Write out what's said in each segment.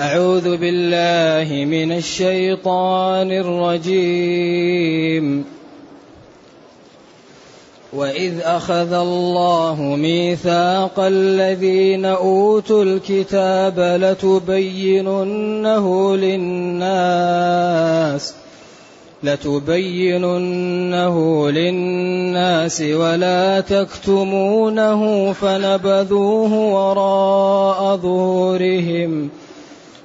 أعوذ بالله من الشيطان الرجيم. وإذ أخذ الله ميثاق الذين أوتوا الكتاب لتبيننه للناس لتبيننه للناس ولا تكتمونه فنبذوه وراء ظهورهم.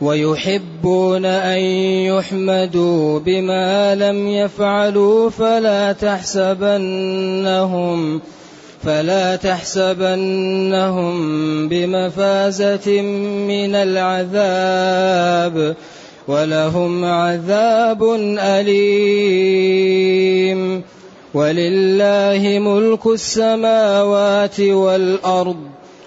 ويحبون أن يحمدوا بما لم يفعلوا فلا تحسبنهم فلا تحسبنهم بمفازة من العذاب ولهم عذاب أليم ولله ملك السماوات والأرض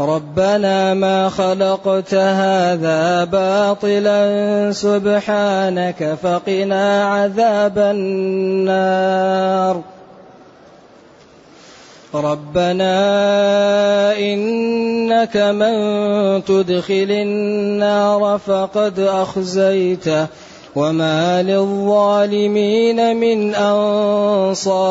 ربنا ما خلقت هذا باطلا سبحانك فقنا عذاب النار. ربنا إنك من تدخل النار فقد أخزيته وما للظالمين من أنصار.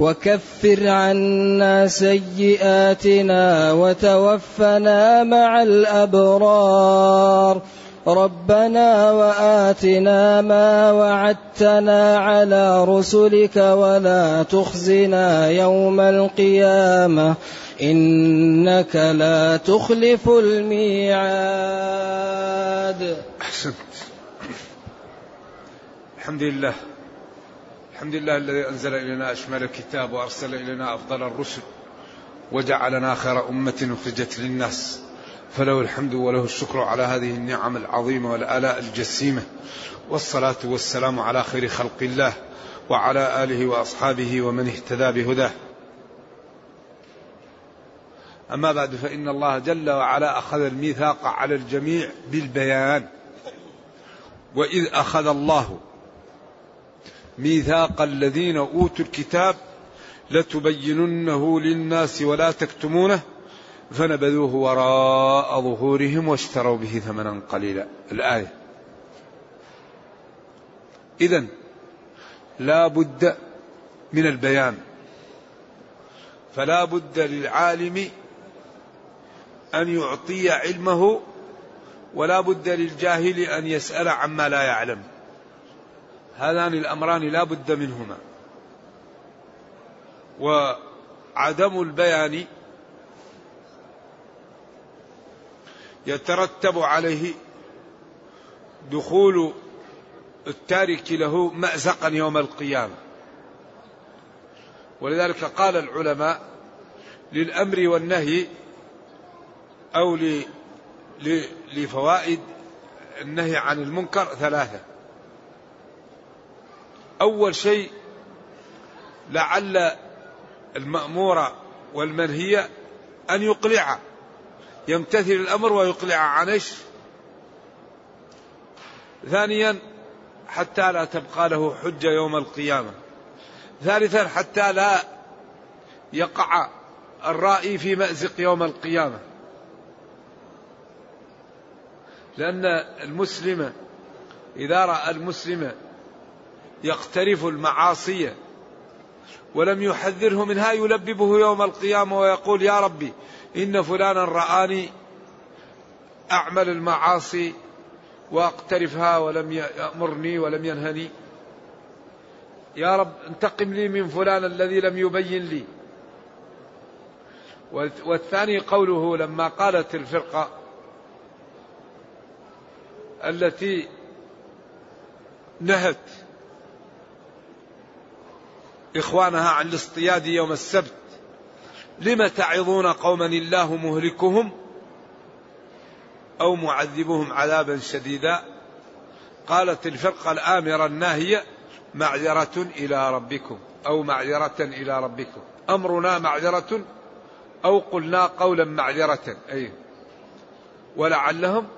وكفر عنا سيئاتنا وتوفنا مع الأبرار. ربنا وآتنا ما وعدتنا على رسلك ولا تخزنا يوم القيامة. إنك لا تخلف الميعاد. أحسنت. الحمد لله. الحمد لله الذي أنزل إلينا أشمل الكتاب وأرسل إلينا أفضل الرسل وجعلنا خير أمة أخرجت للناس. فله الحمد وله الشكر على هذه النعم العظيمة والآلاء الجسيمة. والصلاة والسلام على خير خلق الله وعلى آله وأصحابه ومن اهتدى بهداه. أما بعد فإن الله جل وعلا أخذ الميثاق على الجميع بالبيان. وإذ أخذ الله ميثاق الذين أوتوا الكتاب لتبيننه للناس ولا تكتمونه فنبذوه وراء ظهورهم واشتروا به ثمنا قليلا. الآية. اذا لا بد من البيان. فلا بد للعالم أن يعطي علمه ولا بد للجاهل أن يسأل عما لا يعلم. هذان الأمران لا بد منهما. وعدم البيان يترتب عليه دخول التارك له مأزقا يوم القيامة. ولذلك قال العلماء للأمر والنهي أو لفوائد النهي عن المنكر ثلاثة. أول شيء لعل المأمور والمنهي أن يقلع يمتثل الأمر ويقلع عن إيش؟ ثانيا حتى لا تبقى له حجة يوم القيامة. ثالثا حتى لا يقع الرائي في مأزق يوم القيامة. لأن المسلم إذا رأى المسلم يقترف المعاصي ولم يحذره منها يلببه يوم القيامة ويقول يا ربي إن فلانا رآني أعمل المعاصي وأقترفها ولم يأمرني ولم ينهني. يا رب انتقم لي من فلان الذي لم يبين لي. والثاني قوله لما قالت الفرقة التي نهت إخوانها عن الاصطياد يوم السبت. لم تعظون قوما الله مهلكهم أو معذبهم عذابا شديدا؟ قالت الفرقة الآمرة الناهية معذرة إلى ربكم أو معذرة إلى ربكم. أمرنا معذرة أو قلنا قولا معذرة أي. ولعلهم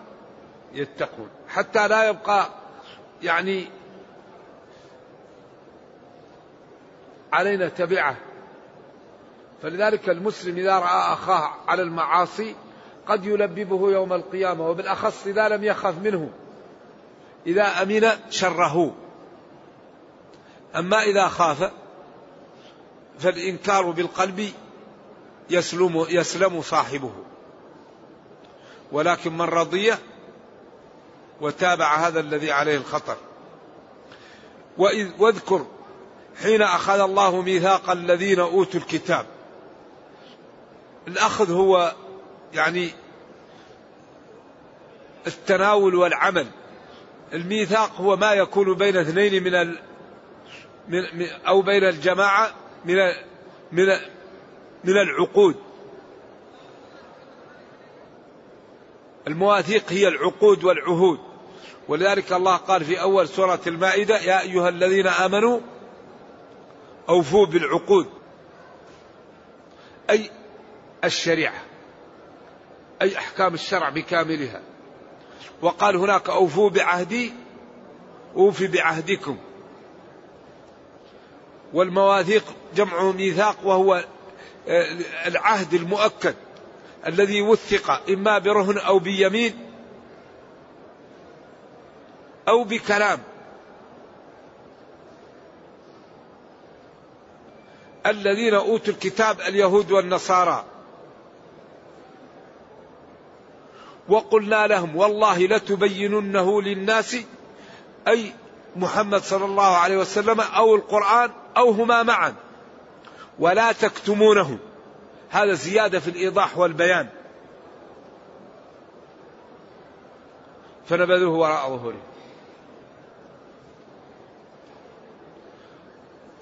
يتقون. حتى لا يبقى يعني علينا تبعه. فلذلك المسلم إذا رأى أخاه على المعاصي قد يلببه يوم القيامة وبالأخص إذا لم يخف منه إذا أمن شره. أما إذا خاف فالإنكار بالقلب يسلم يسلم صاحبه. ولكن من رضي وتابع هذا الذي عليه الخطر. وإذ واذكر حين أخذ الله ميثاق الذين أوتوا الكتاب. الأخذ هو يعني التناول والعمل. الميثاق هو ما يكون بين اثنين من ال من أو بين الجماعة من من من العقود. المواثيق هي العقود والعهود. ولذلك الله قال في أول سورة المائدة يا أيها الذين آمنوا أوفوا بالعقود. أي الشريعة. أي أحكام الشرع بكاملها. وقال هناك أوفوا بعهدي أوفي بعهدكم. والمواثيق جمع ميثاق وهو آه، العهد المؤكد الذي وثق إما برهن أو بيمين أو بكلام. الذين أوتوا الكتاب اليهود والنصارى. وقلنا لهم والله لتبيننه للناس أي محمد صلى الله عليه وسلم أو القرآن أو هما معا. ولا تكتمونه. هذا زيادة في الإيضاح والبيان. فنبذوه وراء ظهوره.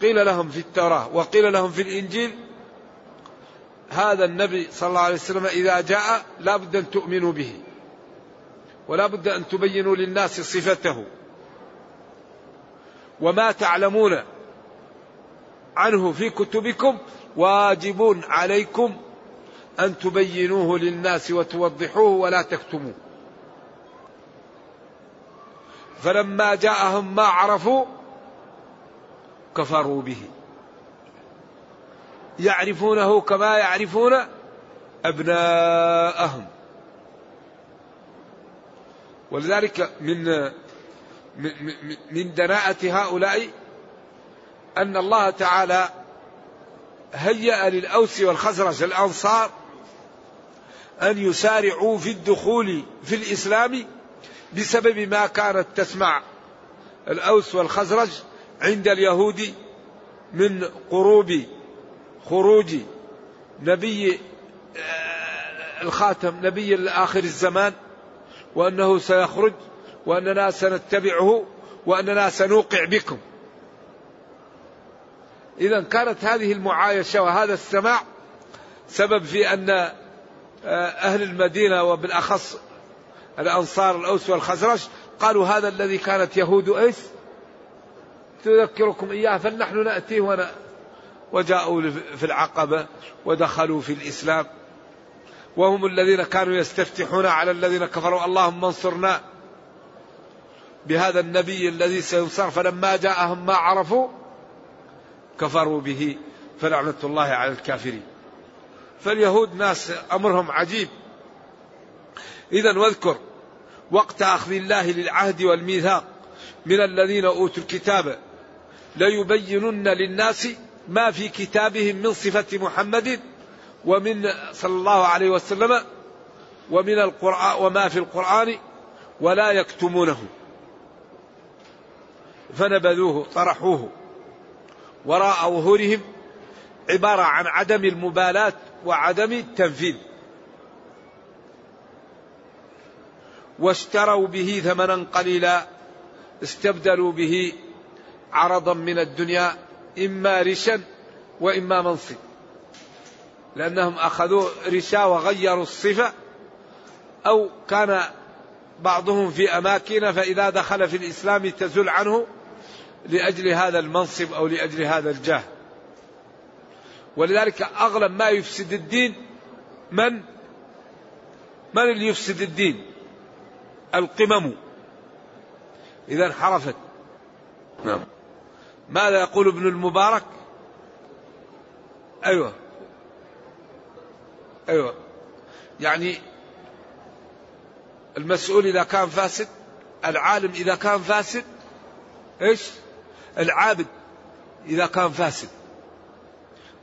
قيل لهم في التوراة وقيل لهم في الإنجيل هذا النبي صلى الله عليه وسلم إذا جاء لا بد أن تؤمنوا به. ولا بد أن تبينوا للناس صفته. وما تعلمون عنه في كتبكم واجب عليكم أن تبينوه للناس وتوضحوه ولا تكتموه. فلما جاءهم ما عرفوا كفروا به. يعرفونه كما يعرفون أبناءهم. ولذلك من من دناءة هؤلاء أن الله تعالى هيأ للأوس والخزرج الأنصار أن يسارعوا في الدخول في الإسلام بسبب ما كانت تسمع الأوس والخزرج عند اليهود من قروب خروج نبي آه، الخاتم نبي آخر الزمان وأنه سيخرج وأننا سنتبعه وأننا سنوقع بكم. إذا كانت هذه المعايشة وهذا السماع سبب في أن آه، أهل المدينة وبالأخص الأنصار الأوس والخزرج قالوا هذا الذي كانت يهود إيش؟ تذكركم إياه فنحن نأتيه ون... وجاءوا في العقبة ودخلوا في الإسلام. وهم الذين كانوا يستفتحون على الذين كفروا اللهم انصرنا بهذا النبي الذي سينصر فلما جاءهم ما عرفوا كفروا به فلعنة الله على الكافرين. فاليهود ناس أمرهم عجيب. إذا واذكر وقت أخذ الله للعهد والميثاق من الذين أوتوا الكتاب ليبينن للناس ما في كتابهم من صفة محمد ومن صلى الله عليه وسلم ومن القرآن وما في القرآن ولا يكتمونه. فنبذوه طرحوه وراء ظهورهم عبارة عن عدم المبالاة وعدم التنفيذ. واشتروا به ثمنا قليلا استبدلوا به عرضا من الدنيا إما رشا وإما منصب. لأنهم أخذوا رشا وغيروا الصفة أو كان بعضهم في أماكن فإذا دخل في الإسلام تزل عنه لأجل هذا المنصب أو لأجل هذا الجاه. ولذلك أغلب ما يفسد الدين من؟ من اللي يفسد الدين؟ القمم. إذا انحرفت. نعم. ماذا يقول ابن المبارك؟ أيوة. أيوة. يعني المسؤول إذا كان فاسد العالم إذا كان فاسد إيش؟ العابد إذا كان فاسد.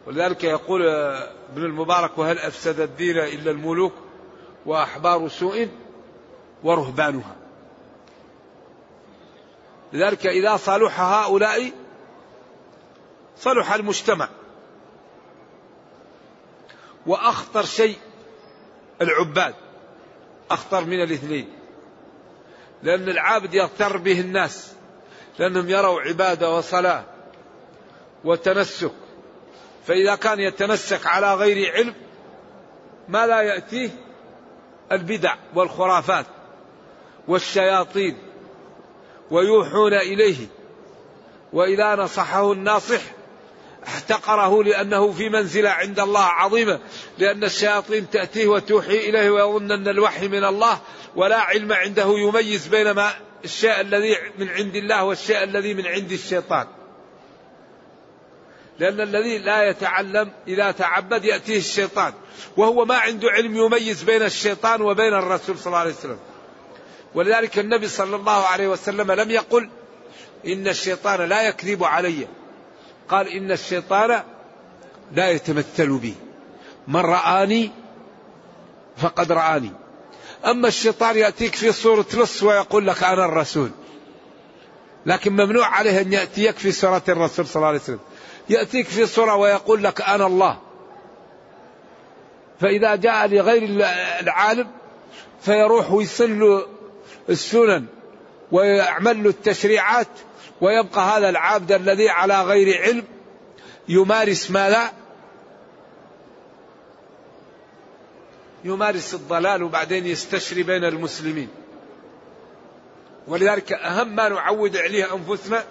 ولذلك يقول ابن المبارك وهل أفسد الدين إلا الملوك وأحبار سوء ورهبانها لذلك إذا صلح هؤلاء صلح المجتمع. وأخطر شيء العباد أخطر من الاثنين. لأن العابد يغتر به الناس لأنهم يروا عبادة وصلاة وتنسك. فإذا كان يتمسك على غير علم ما لا يأتيه البدع والخرافات والشياطين. ويوحون إليه وإذا نصحه الناصح احتقره لأنه في منزلة عند الله عظيمة لأن الشياطين تأتيه وتوحي إليه ويظن أن الوحي من الله ولا علم عنده يميز بين ما الشيء الذي من عند الله والشيء الذي من عند الشيطان. لأن الذي لا يتعلم إذا تعبد يأتيه الشيطان وهو ما عنده علم يميز بين الشيطان وبين الرسول صلى الله عليه وسلم. ولذلك النبي صلى الله عليه وسلم لم يقل إن الشيطان لا يكذب علي. قال إن الشيطان لا يتمثل بي. من رآني فقد رآني. أما الشيطان يأتيك في صورة لص ويقول لك أنا الرسول. لكن ممنوع عليه أن يأتيك في صورة الرسول صلى الله عليه وسلم. يأتيك في صورة ويقول لك أنا الله. فإذا جاء لغير العالم فيروح ويصل السنن ويعمل التشريعات ويبقى هذا العابد الذي على غير علم يمارس ماذا؟ يمارس الضلال وبعدين يستشري بين المسلمين. ولذلك أهم ما نعود عليه أنفسنا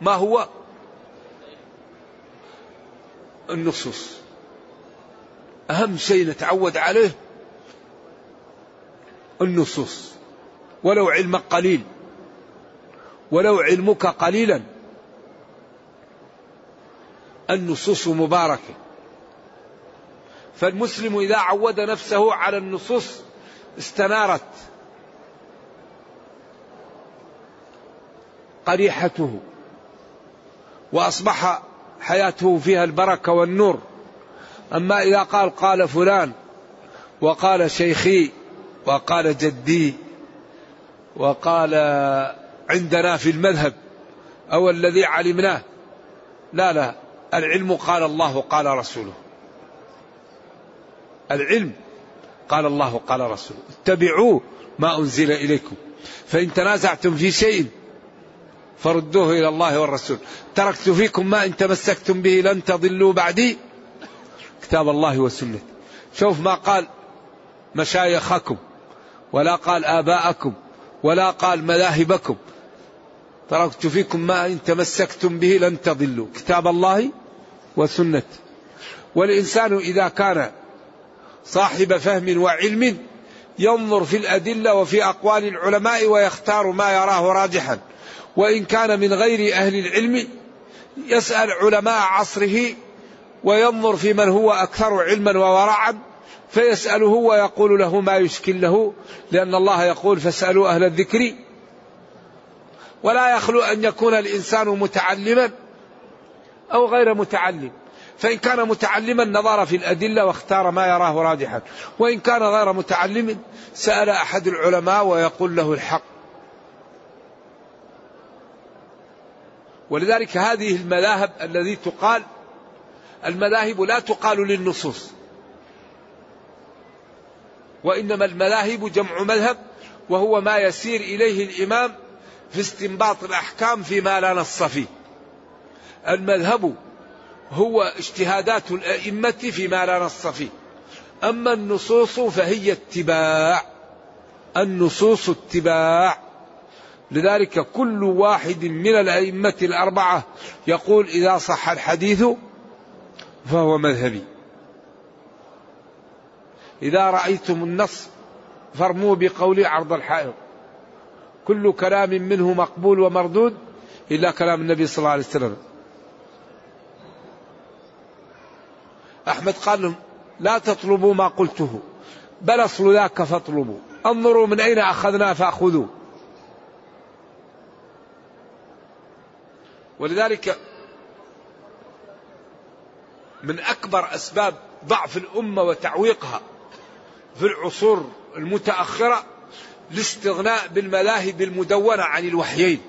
ما هو؟ النصوص. أهم شيء نتعود عليه النصوص. ولو علمك قليل. ولو علمك قليلا. النصوص مباركة. فالمسلم إذا عود نفسه على النصوص استنارت. قريحته. وأصبح حياته فيها البركة والنور. أما إذا قال قال فلان وقال شيخي وقال جدي وقال عندنا في المذهب أو الذي علمناه. لا لا العلم قال الله قال رسوله. العلم قال الله قال رسوله. اتبعوا ما أنزل إليكم. فإن تنازعتم في شيء فردوه إلى الله والرسول. تركت فيكم ما إن تمسكتم به لن تضلوا بعدي. كتاب الله وسنته شوف ما قال مشايخكم ولا قال آباءكم ولا قال مذاهبكم. تركت فيكم ما إن تمسكتم به لن تضلوا. كتاب الله وسنة. والإنسان إذا كان صاحب فهم وعلم ينظر في الأدلة وفي أقوال العلماء ويختار ما يراه راجحا. وإن كان من غير أهل العلم يسأل علماء عصره وينظر في من هو أكثر علما وورعا فيسأله ويقول له ما يشكل له لأن الله يقول فاسألوا أهل الذكر ولا يخلو أن يكون الإنسان متعلما أو غير متعلم. فإن كان متعلما نظر في الأدلة واختار ما يراه راجحا. وإن كان غير متعلم سأل أحد العلماء ويقول له الحق. ولذلك هذه المذاهب الذي تقال المذاهب لا تقال للنصوص. وإنما المذاهب جمع مذهب وهو ما يسير إليه الإمام في استنباط الأحكام فيما لا نص فيه. المذهب هو اجتهادات الأئمة فيما لا نص فيه. أما النصوص فهي اتباع النصوص اتباع. لذلك كل واحد من الأئمة الأربعة يقول إذا صح الحديث فهو مذهبي. إذا رأيتم النص فارموا بقولي عرض الحائط. كل كلام منه مقبول ومردود إلا كلام النبي صلى الله عليه وسلم. أحمد قال لهم لا تطلبوا ما قلته بل أصل ذاك فاطلبوا. انظروا من أين أخذنا فأخذوا. ولذلك من أكبر أسباب ضعف الأمة وتعويقها في العصور المتأخرة الاستغناء بالمذاهب المدونة عن الوحيين.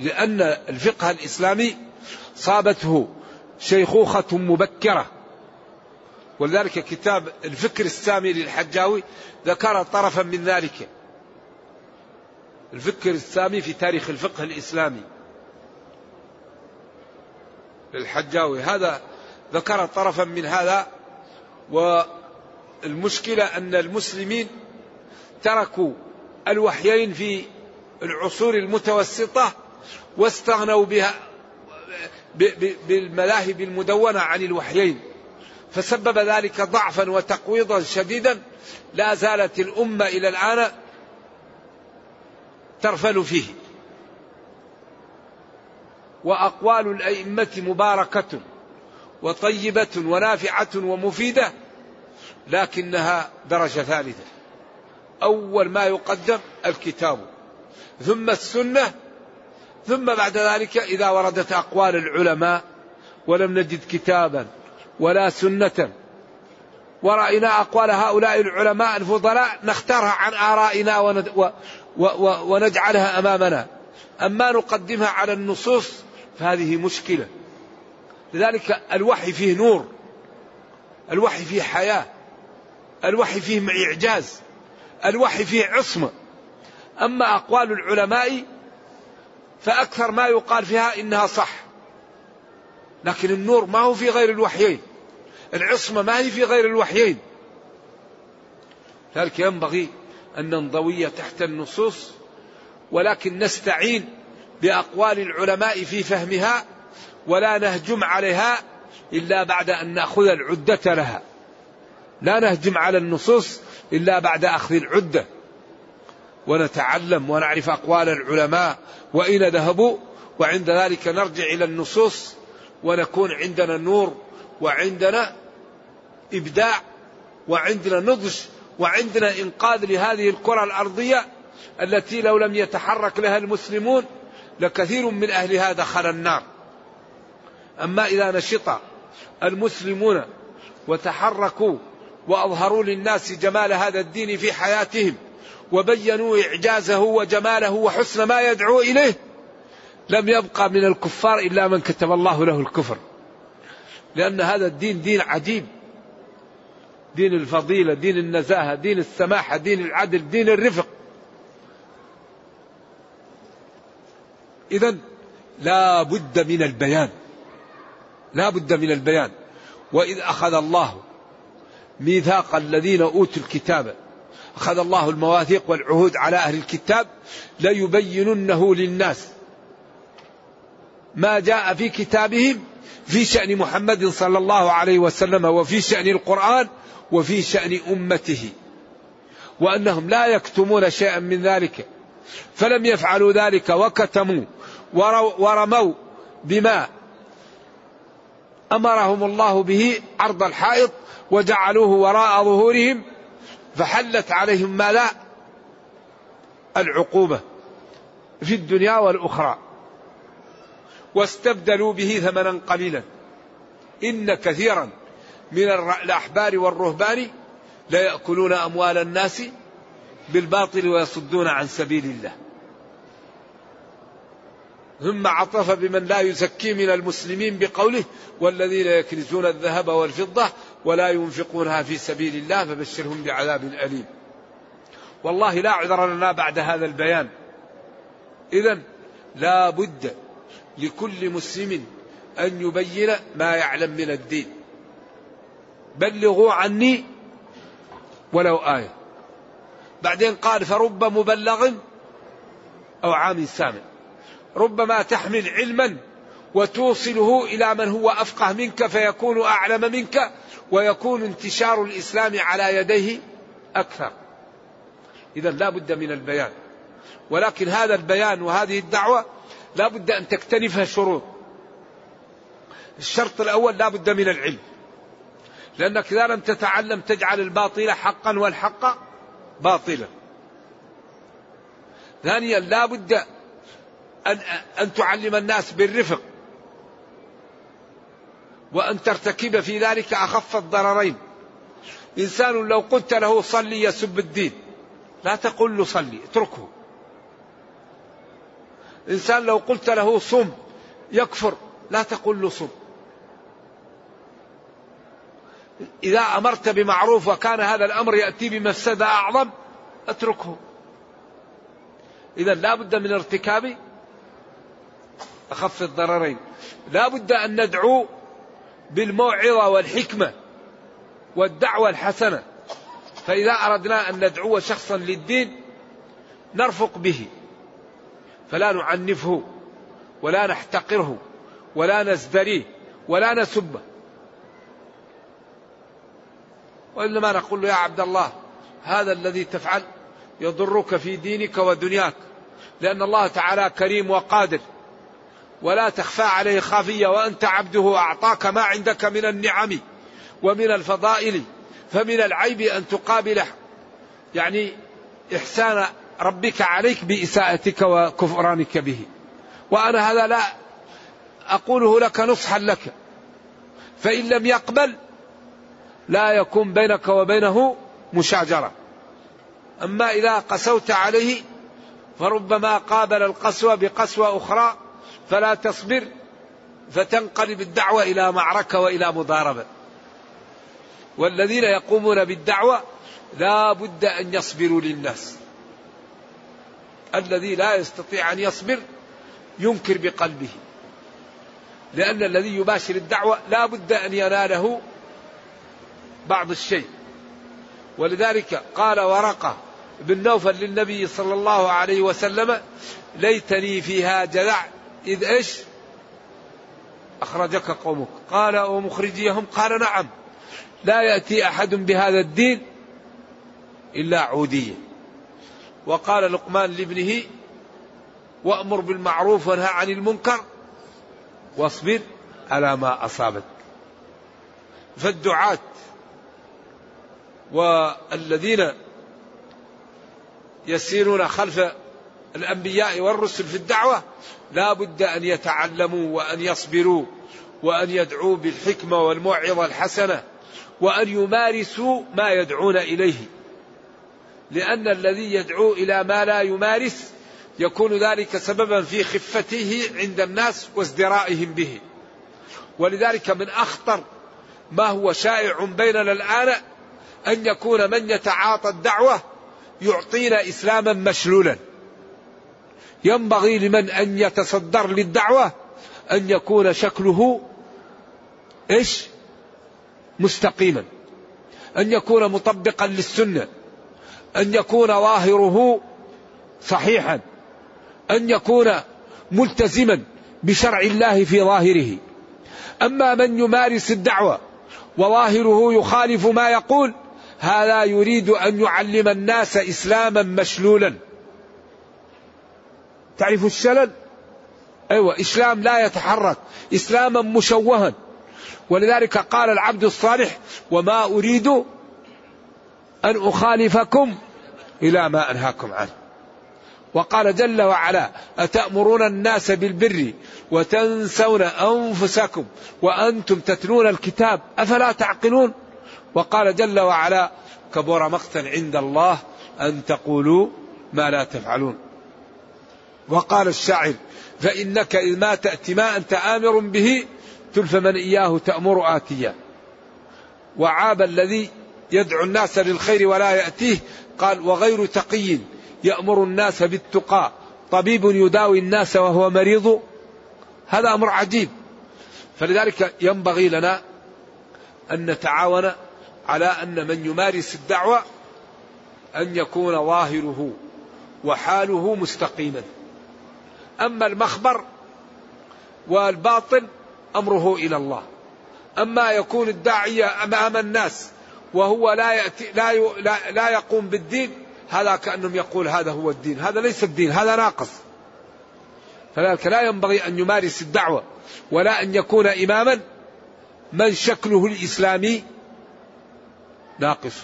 لأن الفقه الإسلامي صابته شيخوخة مبكرة. ولذلك كتاب الفكر السامي للحجاوي ذكر طرفا من ذلك. الفكر السامي في تاريخ الفقه الإسلامي. للحجاوي. هذا ذكر طرفا من هذا والمشكلة أن المسلمين تركوا الوحيين في العصور المتوسطة واستغنوا بها بالمذاهب المدونة عن الوحيين. فسبب ذلك ضعفا وتقويضا شديدا. لا زالت الأمة إلى الآن ترفل فيه. وأقوال الأئمة مباركة وطيبة ونافعة ومفيدة. لكنها درجة ثالثة. أول ما يقدم الكتاب. ثم السنة. ثم بعد ذلك إذا وردت أقوال العلماء. ولم نجد كتابا ولا سنة. ورأينا أقوال هؤلاء العلماء الفضلاء نختارها عن آرائنا ونجعلها أمامنا. أما نقدمها على النصوص فهذه مشكلة. لذلك الوحي فيه نور. الوحي فيه حياة. الوحي فيه إعجاز الوحي فيه عصمة. أما أقوال العلماء فأكثر ما يقال فيها إنها صح. لكن النور ما هو في غير الوحيين العصمة ما هي في غير الوحيين. لذلك ينبغي أن ننضوي تحت النصوص ولكن نستعين بأقوال العلماء في فهمها ولا نهجم عليها إلا بعد أن نأخذ العدة لها. لا نهجم على النصوص إلا بعد أخذ العدة. ونتعلم ونعرف أقوال العلماء وأين ذهبوا وعند ذلك نرجع إلى النصوص ونكون عندنا نور وعندنا إبداع وعندنا نضج وعندنا إنقاذ لهذه الكرة الأرضية التي لو لم يتحرك لها المسلمون لكثير من أهلها دخل النار. أما إذا نشط المسلمون وتحركوا وأظهروا للناس جمال هذا الدين في حياتهم وبينوا إعجازه وجماله وحسن ما يدعو إليه. لم يبقى من الكفار إلا من كتب الله له الكفر. لأن هذا الدين دين عجيب. دين الفضيلة دين النزاهة دين السماحة دين العدل دين الرفق. إذا لا بد من البيان. لا بد من البيان. وإذ أخذ الله ميثاق الذين أوتوا الكتاب. أخذ الله المواثيق والعهود على أهل الكتاب ليبيننه للناس. ما جاء في كتابهم في شأن محمد صلى الله عليه وسلم وفي شأن القرآن وفي شأن أمته. وأنهم لا يكتمون شيئا من ذلك. فلم يفعلوا ذلك وكتموا ورموا بما أمرهم الله به عرض الحائط وجعلوه وراء ظهورهم فحلت عليهم ما لا العقوبة في الدنيا والأخرى. واستبدلوا به ثمنا قليلا. إن كثيرا من الأحبار والرهبان ليأكلون أموال الناس بالباطل ويصدون عن سبيل الله. ثم عطف بمن لا يزكي من المسلمين بقوله والذين يكنزون الذهب والفضة ولا ينفقونها في سبيل الله فبشرهم بعذاب أليم. والله لا عذر لنا بعد هذا البيان. إذا لا بد لكل مسلم أن يبين ما يعلم من الدين. بلغوا عني ولو آية. بعدين قال فرب مبلغ أو عام سامع. ربما تحمل علما وتوصله إلى من هو أفقه منك فيكون أعلم منك ويكون انتشار الإسلام على يديه أكثر. اذا لا بد من البيان. ولكن هذا البيان وهذه الدعوة لا بد أن تكتنفها شروط. الشرط الأول لا بد من العلم. لأنك إذا لم تتعلم تجعل الباطل حقا والحق باطلا. ثانيا لا بد أن, أن تعلم الناس بالرفق وأن ترتكب في ذلك أخف الضررين. إنسان لو قلت له صلي يسب الدين. لا تقل له صلي اتركه. إنسان لو قلت له صم يكفر لا تقل له صم. إذا أمرت بمعروف وكان هذا الأمر يأتي بمفسدة أعظم اتركه. إذا لا بد من ارتكاب أخف الضررين. لا بد أن ندعو بالموعظة والحكمة والدعوة الحسنة. فإذا أردنا أن ندعو شخصا للدين نرفق به. فلا نعنفه ولا نحتقره ولا نزدريه ولا نسبه. وإنما نقول له يا عبد الله هذا الذي تفعل يضرك في دينك ودنياك لأن الله تعالى كريم وقادر. ولا تخفى عليه خافية وأنت عبده أعطاك ما عندك من النعم ومن الفضائل فمن العيب أن تقابل يعني إحسان ربك عليك بإساءتك وكفرانك به. وأنا هذا لا أقوله لك نصحا لك. فإن لم يقبل لا يكون بينك وبينه مشاجرة. أما إذا قسوت عليه فربما قابل القسوة بقسوة أخرى فلا تصبر فتنقلب الدعوة إلى معركة وإلى مضاربة. والذين يقومون بالدعوة لا بد أن يصبروا للناس. الذي لا يستطيع أن يصبر ينكر بقلبه. لأن الذي يباشر الدعوة لا بد أن يناله بعض الشيء. ولذلك قال ورقة بن نوفل للنبي صلى الله عليه وسلم ليتني فيها جذع إذ إيش؟ أخرجك قومك. قال ومخرجيهم قال نعم. لا يأتي أحد بهذا الدين إلا عودية. وقال لقمان لابنه وأمر بالمعروف وانهى عن المنكر واصبر على ما أصابك. فالدعاة والذين يسيرون خلف الأنبياء والرسل في الدعوة لا بد أن يتعلموا وأن يصبروا وأن يدعوا بالحكمة والموعظة الحسنة وأن يمارسوا ما يدعون إليه. لأن الذي يدعو إلى ما لا يمارس يكون ذلك سببا في خفته عند الناس وازدرائهم به. ولذلك من أخطر ما هو شائع بيننا الآن أن يكون من يتعاطى الدعوة يعطينا إسلاما مشلولا. ينبغي لمن أن يتصدر للدعوة أن يكون شكله إيش؟ مستقيما. أن يكون مطبقا للسنة. أن يكون ظاهره صحيحا. أن يكون ملتزما بشرع الله في ظاهره. أما من يمارس الدعوة وظاهره يخالف ما يقول هذا يريد أن يعلم الناس إسلاما مشلولا. تعرف الشلل؟ أيوة إسلام لا يتحرك إسلاما مشوها. ولذلك قال العبد الصالح وما أريد أن أخالفكم إلى ما أنهاكم عنه. وقال جل وعلا أتأمرون الناس بالبر وتنسون أنفسكم وأنتم تتلون الكتاب أفلا تعقلون؟ وقال جل وعلا كبر مقتا عند الله أن تقولوا ما لا تفعلون. وقال الشاعر فإنك إذ ما تأتي ما أنت آمر به تلف من إياه تأمر آتيا. وعاب الذي يدعو الناس للخير ولا يأتيه قال وغير تقي يأمر الناس بالتقى طبيب يداوي الناس وهو مريض. هذا أمر عجيب. فلذلك ينبغي لنا أن نتعاون على أن من يمارس الدعوة أن يكون ظاهره وحاله مستقيما. أما المخبر والباطن أمره إلى الله. أما يكون الداعية أمام الناس وهو لا يأتي لا لا, لا يقوم بالدين هذا كأنهم يقول هذا هو الدين هذا ليس الدين هذا ناقص. فذلك لا ينبغي أن يمارس الدعوة ولا أن يكون إماما من شكله الإسلامي ناقص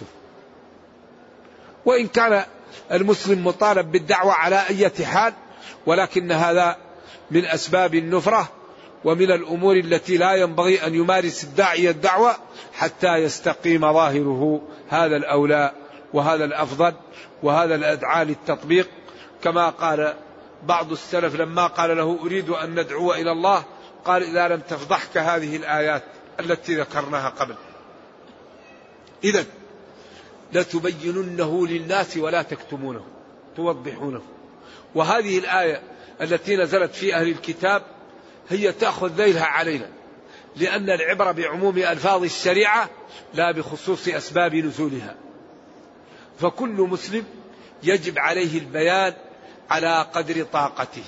وإن كان المسلم مطالب بالدعوة على أي حال ولكن هذا من أسباب النفرة ومن الأمور التي لا ينبغي أن يمارس الداعية الدعوة حتى يستقيم ظاهره. هذا الأولى وهذا الأفضل وهذا الأدعى للتطبيق. كما قال بعض السلف لما قال له أريد أن ندعو إلى الله قال إذا لم تفضحك هذه الآيات التي ذكرناها قبل. إذا لتبيننه للناس ولا تكتمونه توضحونه. وهذه الآية التي نزلت في أهل الكتاب هي تأخذ ذيلها علينا لأن العبرة بعموم ألفاظ الشريعة لا بخصوص أسباب نزولها. فكل مسلم يجب عليه البيان على قدر طاقته.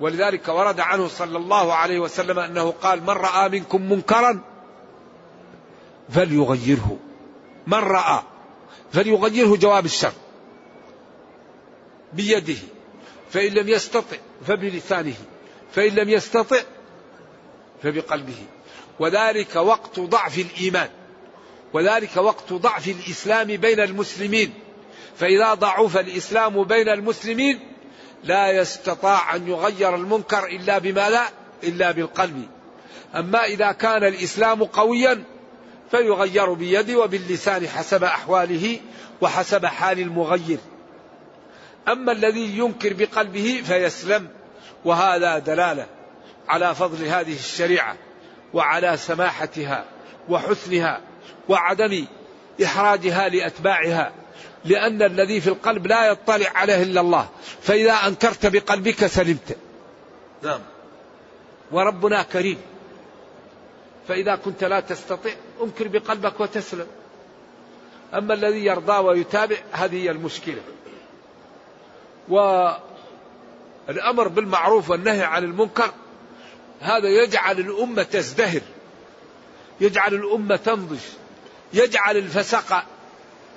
ولذلك ورد عنه صلى الله عليه وسلم أنه قال من رأى منكم منكرا فليغيره. من رأى فليغيره جواب الشر. بيده فإن لم يستطع فبلسانه فإن لم يستطع فبقلبه. وذلك وقت ضعف الإيمان وذلك وقت ضعف الإسلام بين المسلمين. فإذا ضعف الإسلام بين المسلمين لا يستطاع أن يغير المنكر إلا بما لا إلا بالقلب. أما إذا كان الإسلام قويا فيغير بيده وباللسان حسب أحواله وحسب حال المغير. أما الذي ينكر بقلبه فيسلم. وهذا دلالة على فضل هذه الشريعة وعلى سماحتها وحسنها وعدم إحراجها لأتباعها. لأن الذي في القلب لا يطلع عليه إلا الله. فإذا أنكرت بقلبك سلمت. نعم. وربنا كريم. فإذا كنت لا تستطيع أنكر بقلبك وتسلم. أما الذي يرضى ويتابع هذه هي المشكلة. والأمر بالمعروف والنهي عن المنكر هذا يجعل الأمة تزدهر يجعل الأمة تنضج يجعل الفسق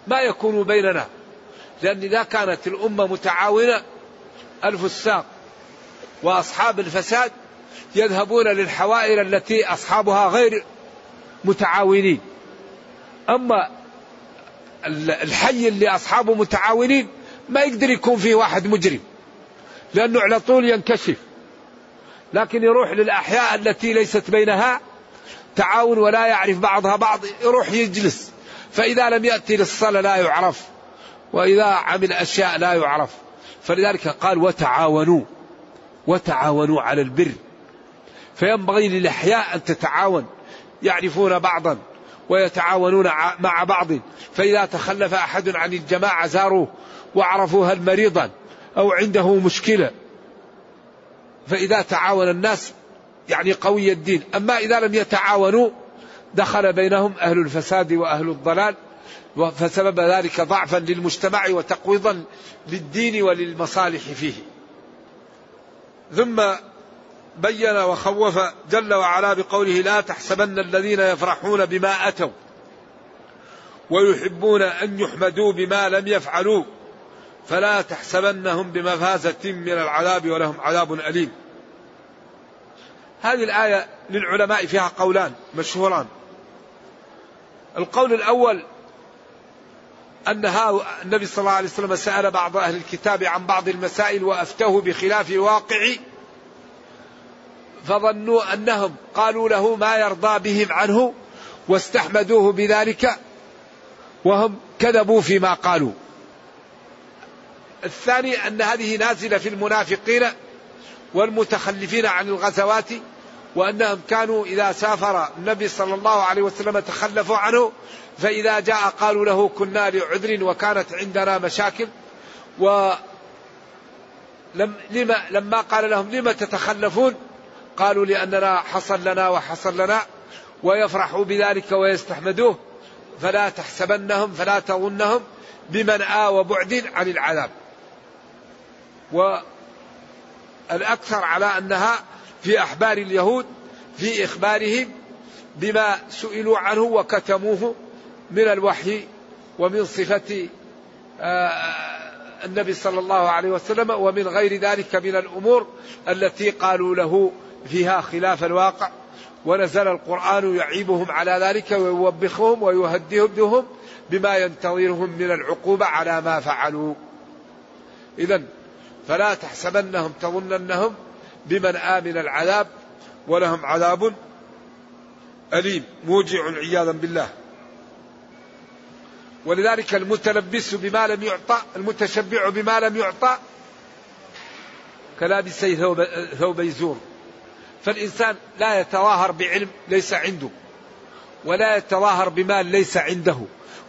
ما يكون بيننا لأن إذا كانت الأمة متعاونة الفساق وأصحاب الفساد يذهبون للحوائر التي أصحابها غير متعاونين. أما الحي اللي أصحابه متعاونين ما يقدر يكون فيه واحد مجرم. لأنه على طول ينكشف. لكن يروح للأحياء التي ليست بينها تعاون ولا يعرف بعضها بعض يروح يجلس. فإذا لم يأتي للصلاة لا يعرف. وإذا عمل أشياء لا يعرف. فلذلك قال وتعاونوا. وتعاونوا على البر. فينبغي للأحياء أن تتعاون. يعرفون بعضا ويتعاونون مع بعض. فإذا تخلف أحد عن الجماعة زاروه. وعرفوا هل مريضا أو عنده مشكلة. فإذا تعاون الناس يعني قوي الدين. أما إذا لم يتعاونوا دخل بينهم أهل الفساد وأهل الضلال فسبب ذلك ضعفا للمجتمع وتقويضا للدين وللمصالح فيه. ثم بين وخوف جل وعلا بقوله لا تحسبن الذين يفرحون بما أتوا ويحبون أن يحمدوا بما لم يفعلوا. فلا تحسبنهم بمفازة من العذاب ولهم عذاب أليم. هذه الآية للعلماء فيها قولان مشهوران. القول الأول أن النبي صلى الله عليه وسلم سأل بعض أهل الكتاب عن بعض المسائل وأفتوه بخلاف الواقع فظنوا أنهم قالوا له ما يرضى بهم عنه واستحمدوه بذلك وهم كذبوا فيما قالوا. الثاني أن هذه نازلة في المنافقين والمتخلفين عن الغزوات وأنهم كانوا إذا سافر النبي صلى الله عليه وسلم تخلفوا عنه فإذا جاء قالوا له كنا لعذر وكانت عندنا مشاكل. و لم لما لما قال لهم لما تتخلفون؟ قالوا لأننا حصل لنا وحصل لنا ويفرحوا بذلك ويستحمدوه. فلا تحسبنهم فلا تظنهم بمن آوى بعد عن العذاب. والأكثر على أنها في أحبار اليهود في إخبارهم بما سئلوا عنه وكتموه من الوحي ومن صفة آه، النبي صلى الله عليه وسلم ومن غير ذلك من الأمور التي قالوا له فيها خلاف الواقع. ونزل القرآن يعيبهم على ذلك ويوبخهم ويهدئهم بما ينتظرهم من العقوبة على ما فعلوا. إذا فلا تحسبنهم تظننهم بمن آمن العذاب ولهم عذاب أليم. موجع عياذا بالله. ولذلك المتلبس بما لم يعطى المتشبع بما لم يعطى كلابسي ثوب, يزور. فالإنسان لا يتظاهر بعلم ليس عنده ولا يتظاهر بمال ليس عنده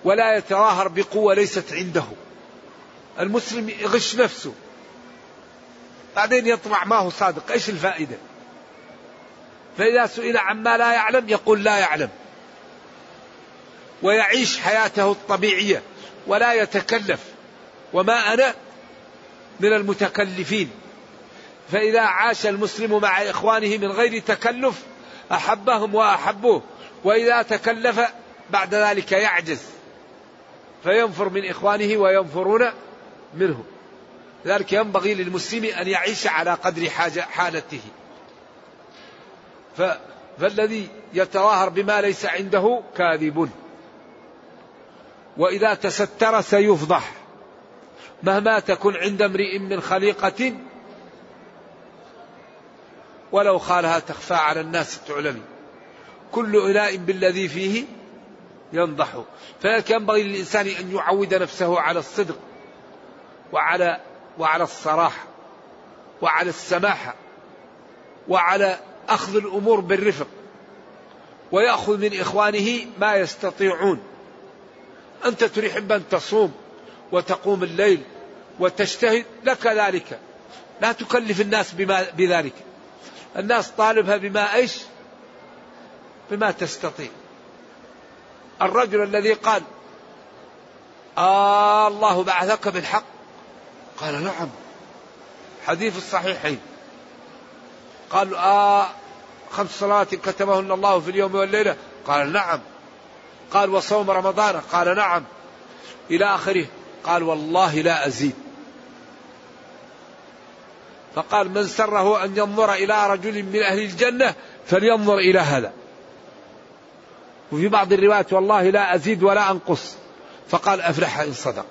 ولا يتظاهر بقوة ليست عنده. المسلم يغش نفسه. بعدين يطلع ما هو صادق. إيش الفائدة؟ فإذا سئل عما لا يعلم يقول لا يعلم. ويعيش حياته الطبيعية ولا يتكلف. وما أنا من المتكلفين. فإذا عاش المسلم مع إخوانه من غير تكلف أحبهم وأحبوه. وإذا تكلف بعد ذلك يعجز. فينفر من إخوانه وينفرون منه. لذلك ينبغي للمسلم أن يعيش على قدر حاجة حالته. فالذي يتظاهر بما ليس عنده كاذب. وإذا تستر سيفضح. مهما تكن عند امرئ من خليقة ولو خالها تخفى على الناس تعلم. كل إناء بالذي فيه ينضح. فلذلك ينبغي للإنسان أن يعود نفسه على الصدق وعلى وعلى الصراحة وعلى السماحة وعلى أخذ الأمور بالرفق ويأخذ من إخوانه ما يستطيعون. أنت تحب أن تصوم وتقوم الليل وتجتهد لك ذلك. لا تكلف الناس بما بذلك. الناس طالبها بما إيش؟ بما تستطيع. الرجل الذي قال آه الله بعثك بالحق. قال نعم. حديث الصحيحين. قال آه خمس صلوات كتبهن الله في اليوم والليلة. قال نعم. قال وصوم رمضان. قال نعم. إلى آخره. قال والله لا أزيد. فقال من سره أن ينظر إلى رجل من أهل الجنة فلينظر إلى هذا. وفي بعض الروايات والله لا أزيد ولا أنقص. فقال أفلح إن صدق.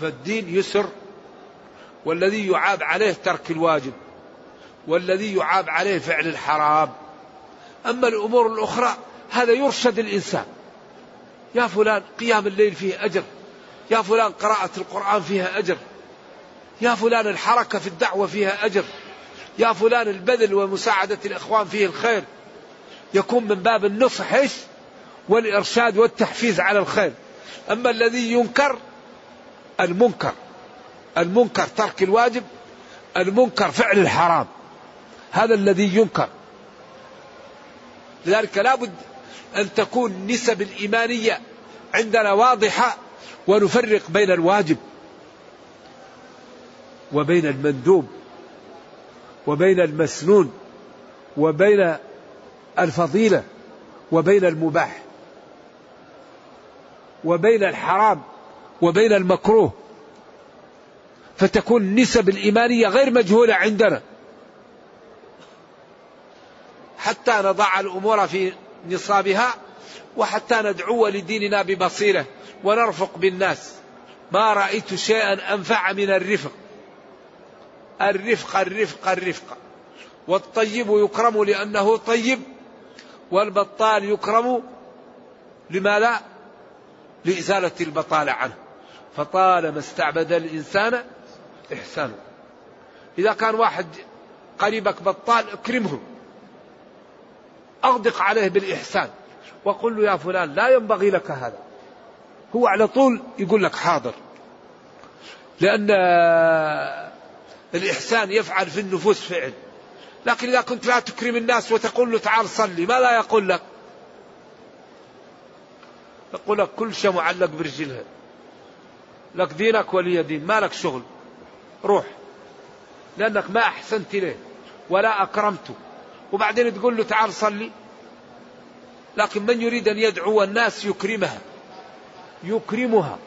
فالدين يسر والذي يعاب عليه ترك الواجب والذي يعاب عليه فعل الحرام. أما الأمور الأخرى هذا يرشد الإنسان. يا فلان قيام الليل فيه أجر يا فلان قراءة القرآن فيها أجر يا فلان الحركة في الدعوة فيها أجر يا فلان البذل ومساعدة الإخوان فيه الخير. يكون من باب النصح والإرشاد والتحفيز على الخير. أما الذي ينكر المنكر. المنكر ترك الواجب المنكر فعل الحرام. هذا الذي ينكر. لذلك لابد أن تكون النسب الإيمانية عندنا واضحة ونفرق بين الواجب وبين المندوب وبين المسنون وبين الفضيلة وبين المباح وبين الحرام. وبين المكروه. فتكون النسب الإيمانية غير مجهولة عندنا. حتى نضع الأمور في نصابها وحتى ندعو لديننا ببصيرة ونرفق بالناس. ما رأيت شيئا أنفع من الرفق. الرفق الرفق الرفق. والطيب يكرم لأنه طيب والبطال يكرم لما لا لإزالة البطالة عنه. فطالما استعبد الإنسان إحسانه. إذا كان واحد قريبك بطال اكرمه. أغدق عليه بالإحسان. وقل له يا فلان لا ينبغي لك هذا. هو على طول يقول لك حاضر. لأن الإحسان يفعل في النفوس فعل. لكن إذا كنت لا تكرم الناس وتقول له تعال صلي ما لا يقول لك؟ يقول لك كل شيء معلق برجلها لك دينك ولي دين ما لك شغل. روح. لأنك ما أحسنت إليه ولا أكرمته. وبعدين تقول له تعال صلي. لكن من يريد أن يدعو الناس يكرمها؟ يكرمها.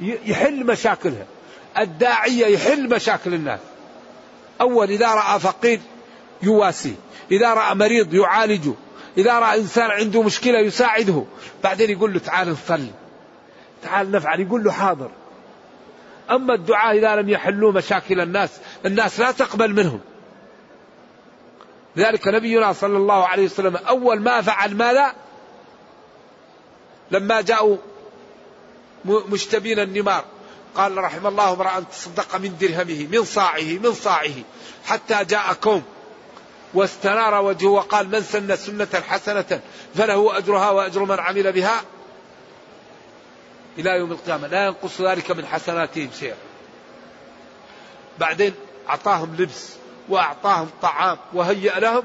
يحل مشاكلها. الداعية يحل مشاكل الناس. أول إذا رأى فقير يواسيه إذا رأى مريض يعالجه. إذا رأى إنسان عنده مشكلة يساعده. بعدين يقول له تعال نصلي تعال نفعل يقول له حاضر. أما الدعاء إذا لم يحلوا مشاكل الناس الناس لا تقبل منهم. لذلك نبينا صلى الله عليه وسلم أول ما فعل ماذا؟ لما جاءوا مشتبين النمار. قال رحم الله امرأ تصدق من درهمه من صاعه من صاعه حتى جاء كوم واستنار وجهه وقال من سن سنة حسنة فله أجرها وأجر من عمل بها؟ إلى يوم القيامة. لا ينقص ذلك من حسناتهم شيئا. بعدين أعطاهم لبس وأعطاهم طعام وهيأ لهم.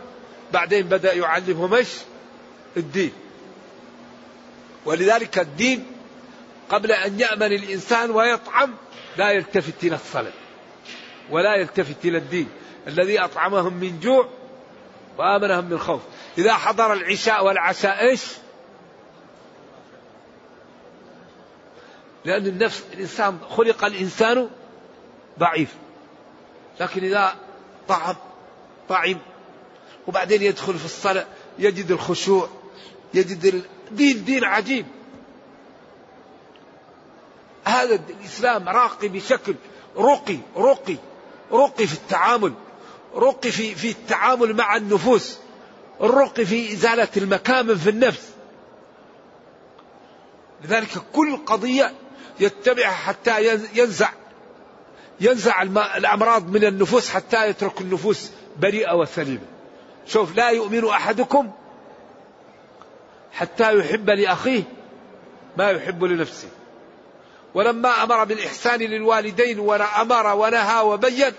بعدين بدأ يعلمهم إيش؟ الدين. ولذلك الدين قبل أن يأمن الإنسان ويطعم لا يلتفت إلى الصلاة ولا يلتفت إلى الدين. الذي أطعمهم من جوع وآمنهم من خوف. إذا حضر العشاء والعشاء إيش؟ لأن النفس الإنسان خلق الإنسان ضعيف. لكن إذا طعم طعم وبعدين يدخل في الصلاة يجد الخشوع يجد الدين دين عجيب. هذا الإسلام راقي بشكل رقي رقي رقي في التعامل رقي في في التعامل مع النفوس الرقي في إزالة المكامن في النفس. لذلك كل قضية يتبعها حتى ينزع. ينزع الأمراض من النفوس حتى يترك النفوس بريئة وسليمة. شوف لا يؤمن أحدكم حتى يحب لأخيه ما يحب لنفسه. ولما أمر بالإحسان للوالدين وأمر ونهى وبين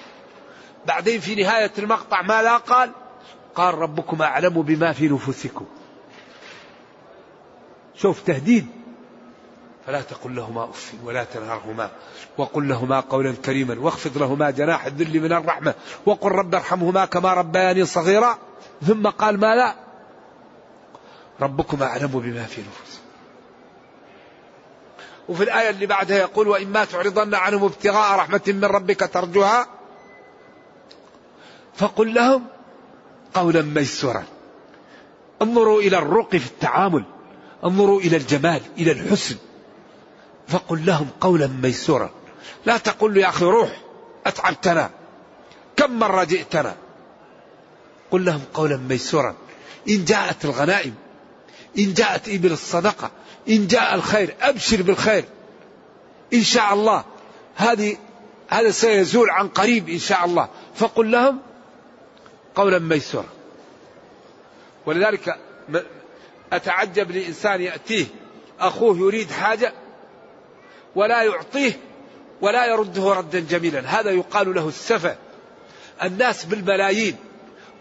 بعدين في نهاية المقطع ماذا قال؟ قال ربكم أعلم بما في نفوسكم. شوف تهديد. فلا تقل لهما أف ولا تنهرهما وقل لهما قولا كريما واخفض لهما جناح الذل من الرحمة وقل رب ارحمهما كما ربياني صغيرا ثم قال ما لا ربكم أعلم بما في نفوسكم وفي الآية اللي بعدها يقول وإما تعرضن عنهم ابتغاء رحمة من ربك ترجوها فقل لهم قولا ميسورا. انظروا إلى الرقي في التعامل انظروا إلى الجمال إلى الحسن. فقل لهم قولا ميسورا. لا تقل له يا أخي روح أتعبتنا كم مرة جئتنا قل لهم قولا ميسورا. إن جاءت الغنائم إن جاءت إبل الصدقة إن جاء الخير أبشر بالخير. إن شاء الله. هذه هذا سيزول عن قريب إن شاء الله. فقل لهم قولا ميسورا. ولذلك أتعجب لإنسان يأتيه أخوه يريد حاجة ولا يعطيه ولا يرده ردا جميلا. هذا يقال له السفة. الناس بالملايين.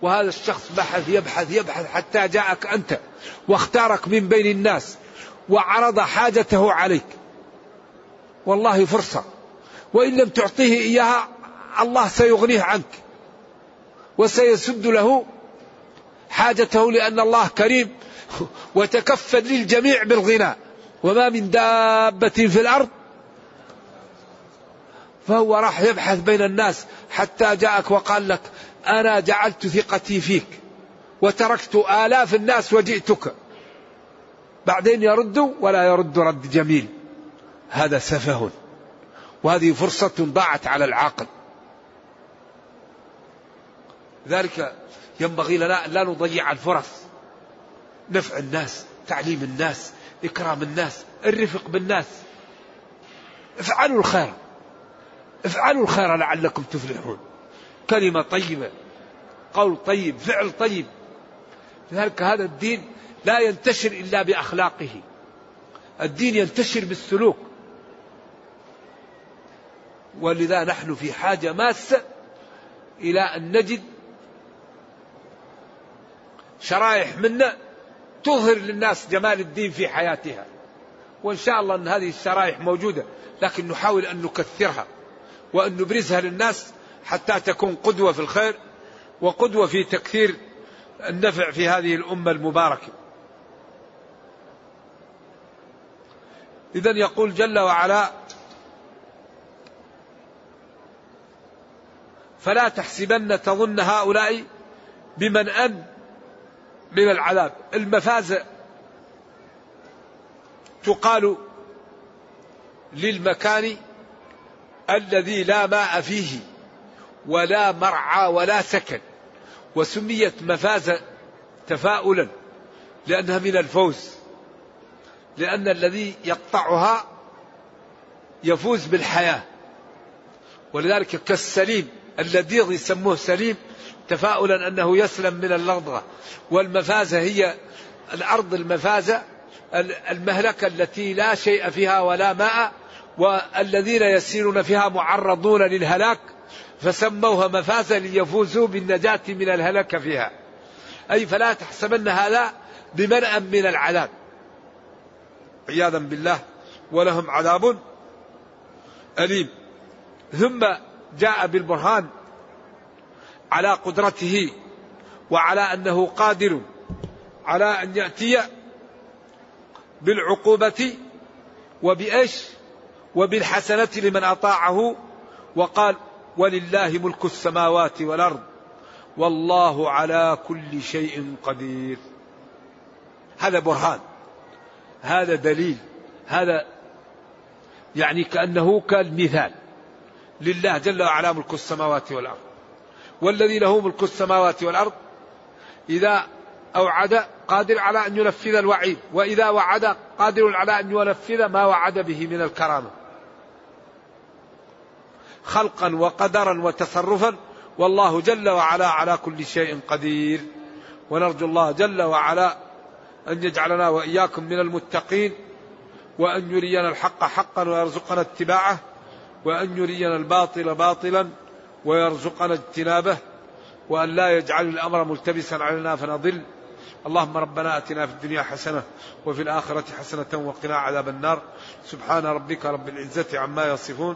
وهذا الشخص بحث يبحث يبحث حتى جاءك أنت واختارك من بين الناس وعرض حاجته عليك. والله فرصة. وإن لم تعطيه إياها الله سيغنيه عنك. وسيسد له حاجته لأن الله كريم وتكفل للجميع بالغنى وما من دابة في الأرض فهو راح يبحث بين الناس حتى جاءك وقال لك أنا جعلت ثقتي فيك وتركت آلاف الناس وجئتك. بعدين يرد ولا يرد رد جميل. هذا سفه. وهذه فرصة ضاعت على العاقل. ذلك ينبغي لنا لا نضيع الفرص. نفع الناس تعليم الناس إكرام الناس الرفق بالناس. افعلوا الخير. افعلوا الخير لعلكم تفلحون. كلمة طيبة قول طيب فعل طيب. لذلك هذا الدين لا ينتشر إلا بأخلاقه. الدين ينتشر بالسلوك. ولذا نحن في حاجة ماسة إلى أن نجد شرائح منا تظهر للناس جمال الدين في حياتها. وإن شاء الله أن هذه الشرائح موجودة لكن نحاول أن نكثرها. وأن نبرزها للناس حتى تكون قدوة في الخير وقدوة في تكثير النفع في هذه الأمة المباركة. إذا يقول جل وعلا فلا تحسبن تظن هؤلاء بمن أن من العذاب. المفازة تقال للمكان الذي لا ماء فيه ولا مرعى ولا سكن وسميت مفازة تفاؤلا لأنها من الفوز لأن الذي يقطعها يفوز بالحياة. ولذلك كالسليم الذي يسموه سليم تفاؤلا أنه يسلم من اللغضة والمفازة هي الأرض المفازة المهلكة التي لا شيء فيها ولا ماء والذين يسيرون فيها معرضون للهلاك فسموها مفازة ليفوزوا بالنجاة من الهلك فيها. أي فلا تحسبن هذا بمنأ من العذاب. عياذا بالله ولهم عذاب أليم. ثم جاء بالبرهان على قدرته وعلى أنه قادر على أن يأتي بالعقوبة وبإيش؟ وبالحسنة لمن أطاعه وقال ولله ملك السماوات والأرض والله على كل شيء قدير. هذا برهان هذا دليل هذا يعني كأنه كالمثال لله جل وعلا ملك السماوات والأرض. والذي له ملك السماوات والأرض إذا أوعد قادر على أن ينفذ الوعيد وإذا وعد قادر على أن ينفذ ما وعد به من الكرامة. خلقا وقدرا وتصرفا والله جل وعلا على كل شيء قدير. ونرجو الله جل وعلا أن يجعلنا وإياكم من المتقين وأن يرينا الحق حقا ويرزقنا اتباعه وأن يرينا الباطل باطلا ويرزقنا اجتنابه وأن لا يجعل الأمر ملتبسا علينا فنضل. اللهم ربنا آتنا في الدنيا حسنة وفي الآخرة حسنة وقنا عذاب النار. سبحان ربك رب العزة عما يصفون.